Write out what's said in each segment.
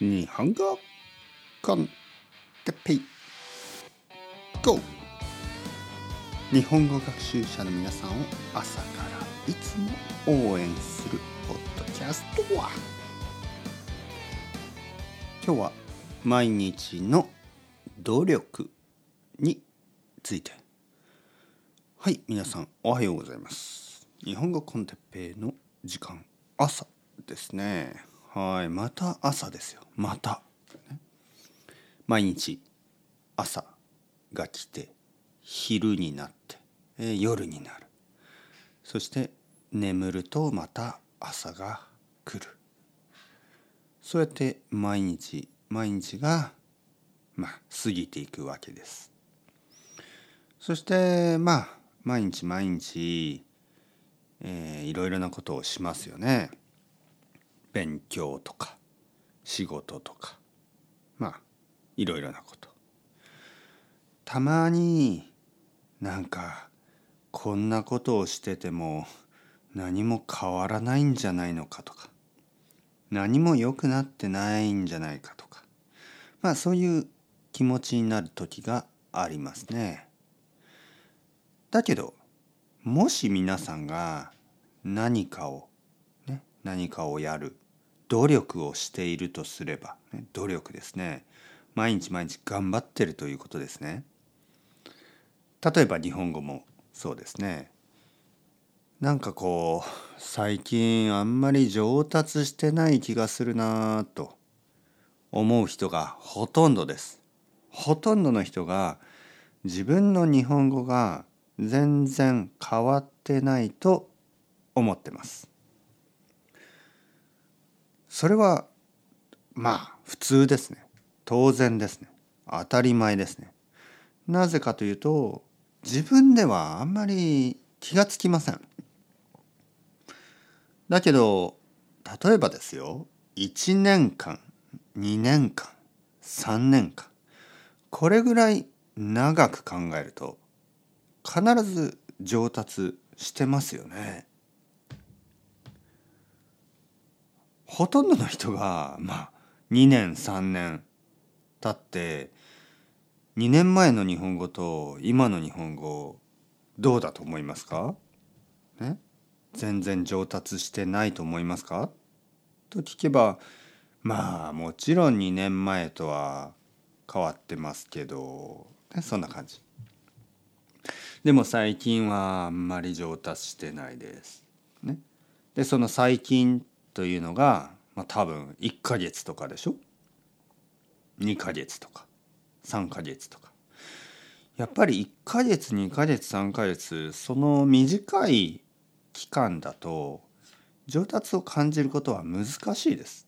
日本語コンテペイ。GO! 日本語学習者の皆さんを朝からいつも応援するポッドキャストは。今日は毎日の努力について。はい皆さんおはようございます。日本語コンテッペイの時間朝ですね。はい。また朝ですよ。また、毎日朝が来て昼になって、えー、夜になる。そして眠るとまた朝が来る。そうやって毎日毎日がまあ過ぎていくわけです。そしてまあ毎日毎日、えー、いろいろなことをしますよね。勉強とか仕事とかまあいろいろなことたまになんかこんなことをしてても何も変わらないんじゃないのかとか何も良くなってないんじゃないかとかまあそういう気持ちになる時がありますね。だけどもし皆さんが何かをね何かをやる努力をしているとすれば、ね、努力ですね。毎日毎日頑張ってるということですね。例えば日本語もそうですね。なんかこう最近あんまり上達してない気がするなと思う人がほとんどです。ほとんどの人が自分の日本語が全然変わってないと思ってます。それはまあ普通ですね。当然ですね。当たり前ですね。なぜかというと自分ではあんまり気がつきません。だけど例えばですよ。1年間2年間3年間これぐらい長く考えると必ず上達してますよね。ほとんどの人がまあ2年3年経って2年前の日本語と今の日本語どうだと思いますか？ね？全然上達してないと思いますか？と聞けばまあもちろん2年前とは変わってますけど、ね、そんな感じ。でも最近はあんまり上達してないです。ね、でその最近というのが、まあ、多分1ヶ月とかでしょ？2ヶ月とか3ヶ月とか。やっぱり1ヶ月2ヶ月3ヶ月その短い期間だと上達を感じることは難しいです。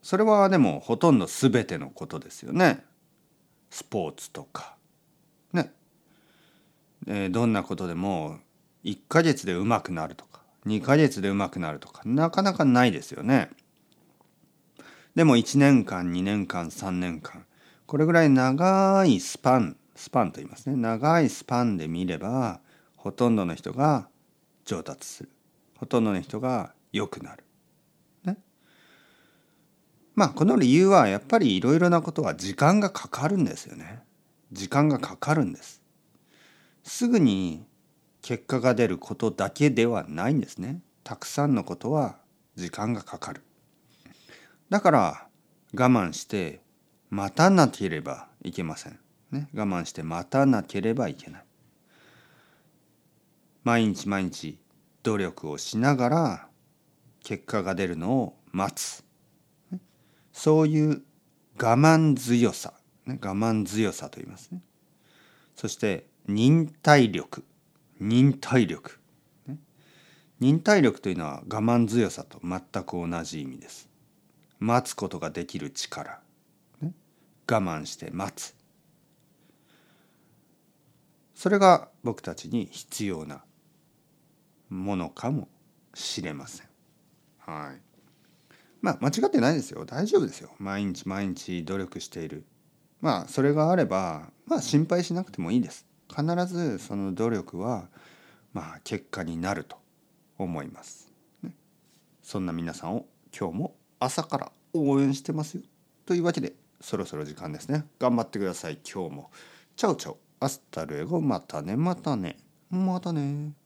それはでもほとんど全てのことですよね。スポーツとか。ね、えー、どんなことでも1ヶ月で上手くなるとか。2ヶ月で上手くなるとかなかなかないですよね。でも1年間2年間3年間これぐらい長いスパンスパンと言いますね長いスパンで見ればほとんどの人が上達するほとんどの人が良くなる。ね、まあこの理由はやっぱりいろいろなことは時間がかかるんですよね。時間がかかるんです。すぐに結果が出ることだけではないんですね。たくさんのことは時間がかかる。だから我慢して待たなければいけません。ね、我慢して待たなければいけない。毎日毎日努力をしながら結果が出るのを待つ。そういう我慢強さ、我慢強さと言いますね。そして忍耐力忍耐力、ね、忍耐力というのは我慢強さと全く同じ意味です。待つことができる力、ね、我慢して待つ。それが僕たちに必要なものかもしれません。はい。まあ間違ってないですよ。大丈夫ですよ。毎日毎日努力している。まあそれがあればまあ心配しなくてもいいです。必ずその努力はまあ結果になると思います。ね、そんな皆さんを今日も朝から応援してますよ。というわけでそろそろ時間ですね。頑張ってください。今日も。 Ciao ciao。Hasta luego。またねまたね。またね。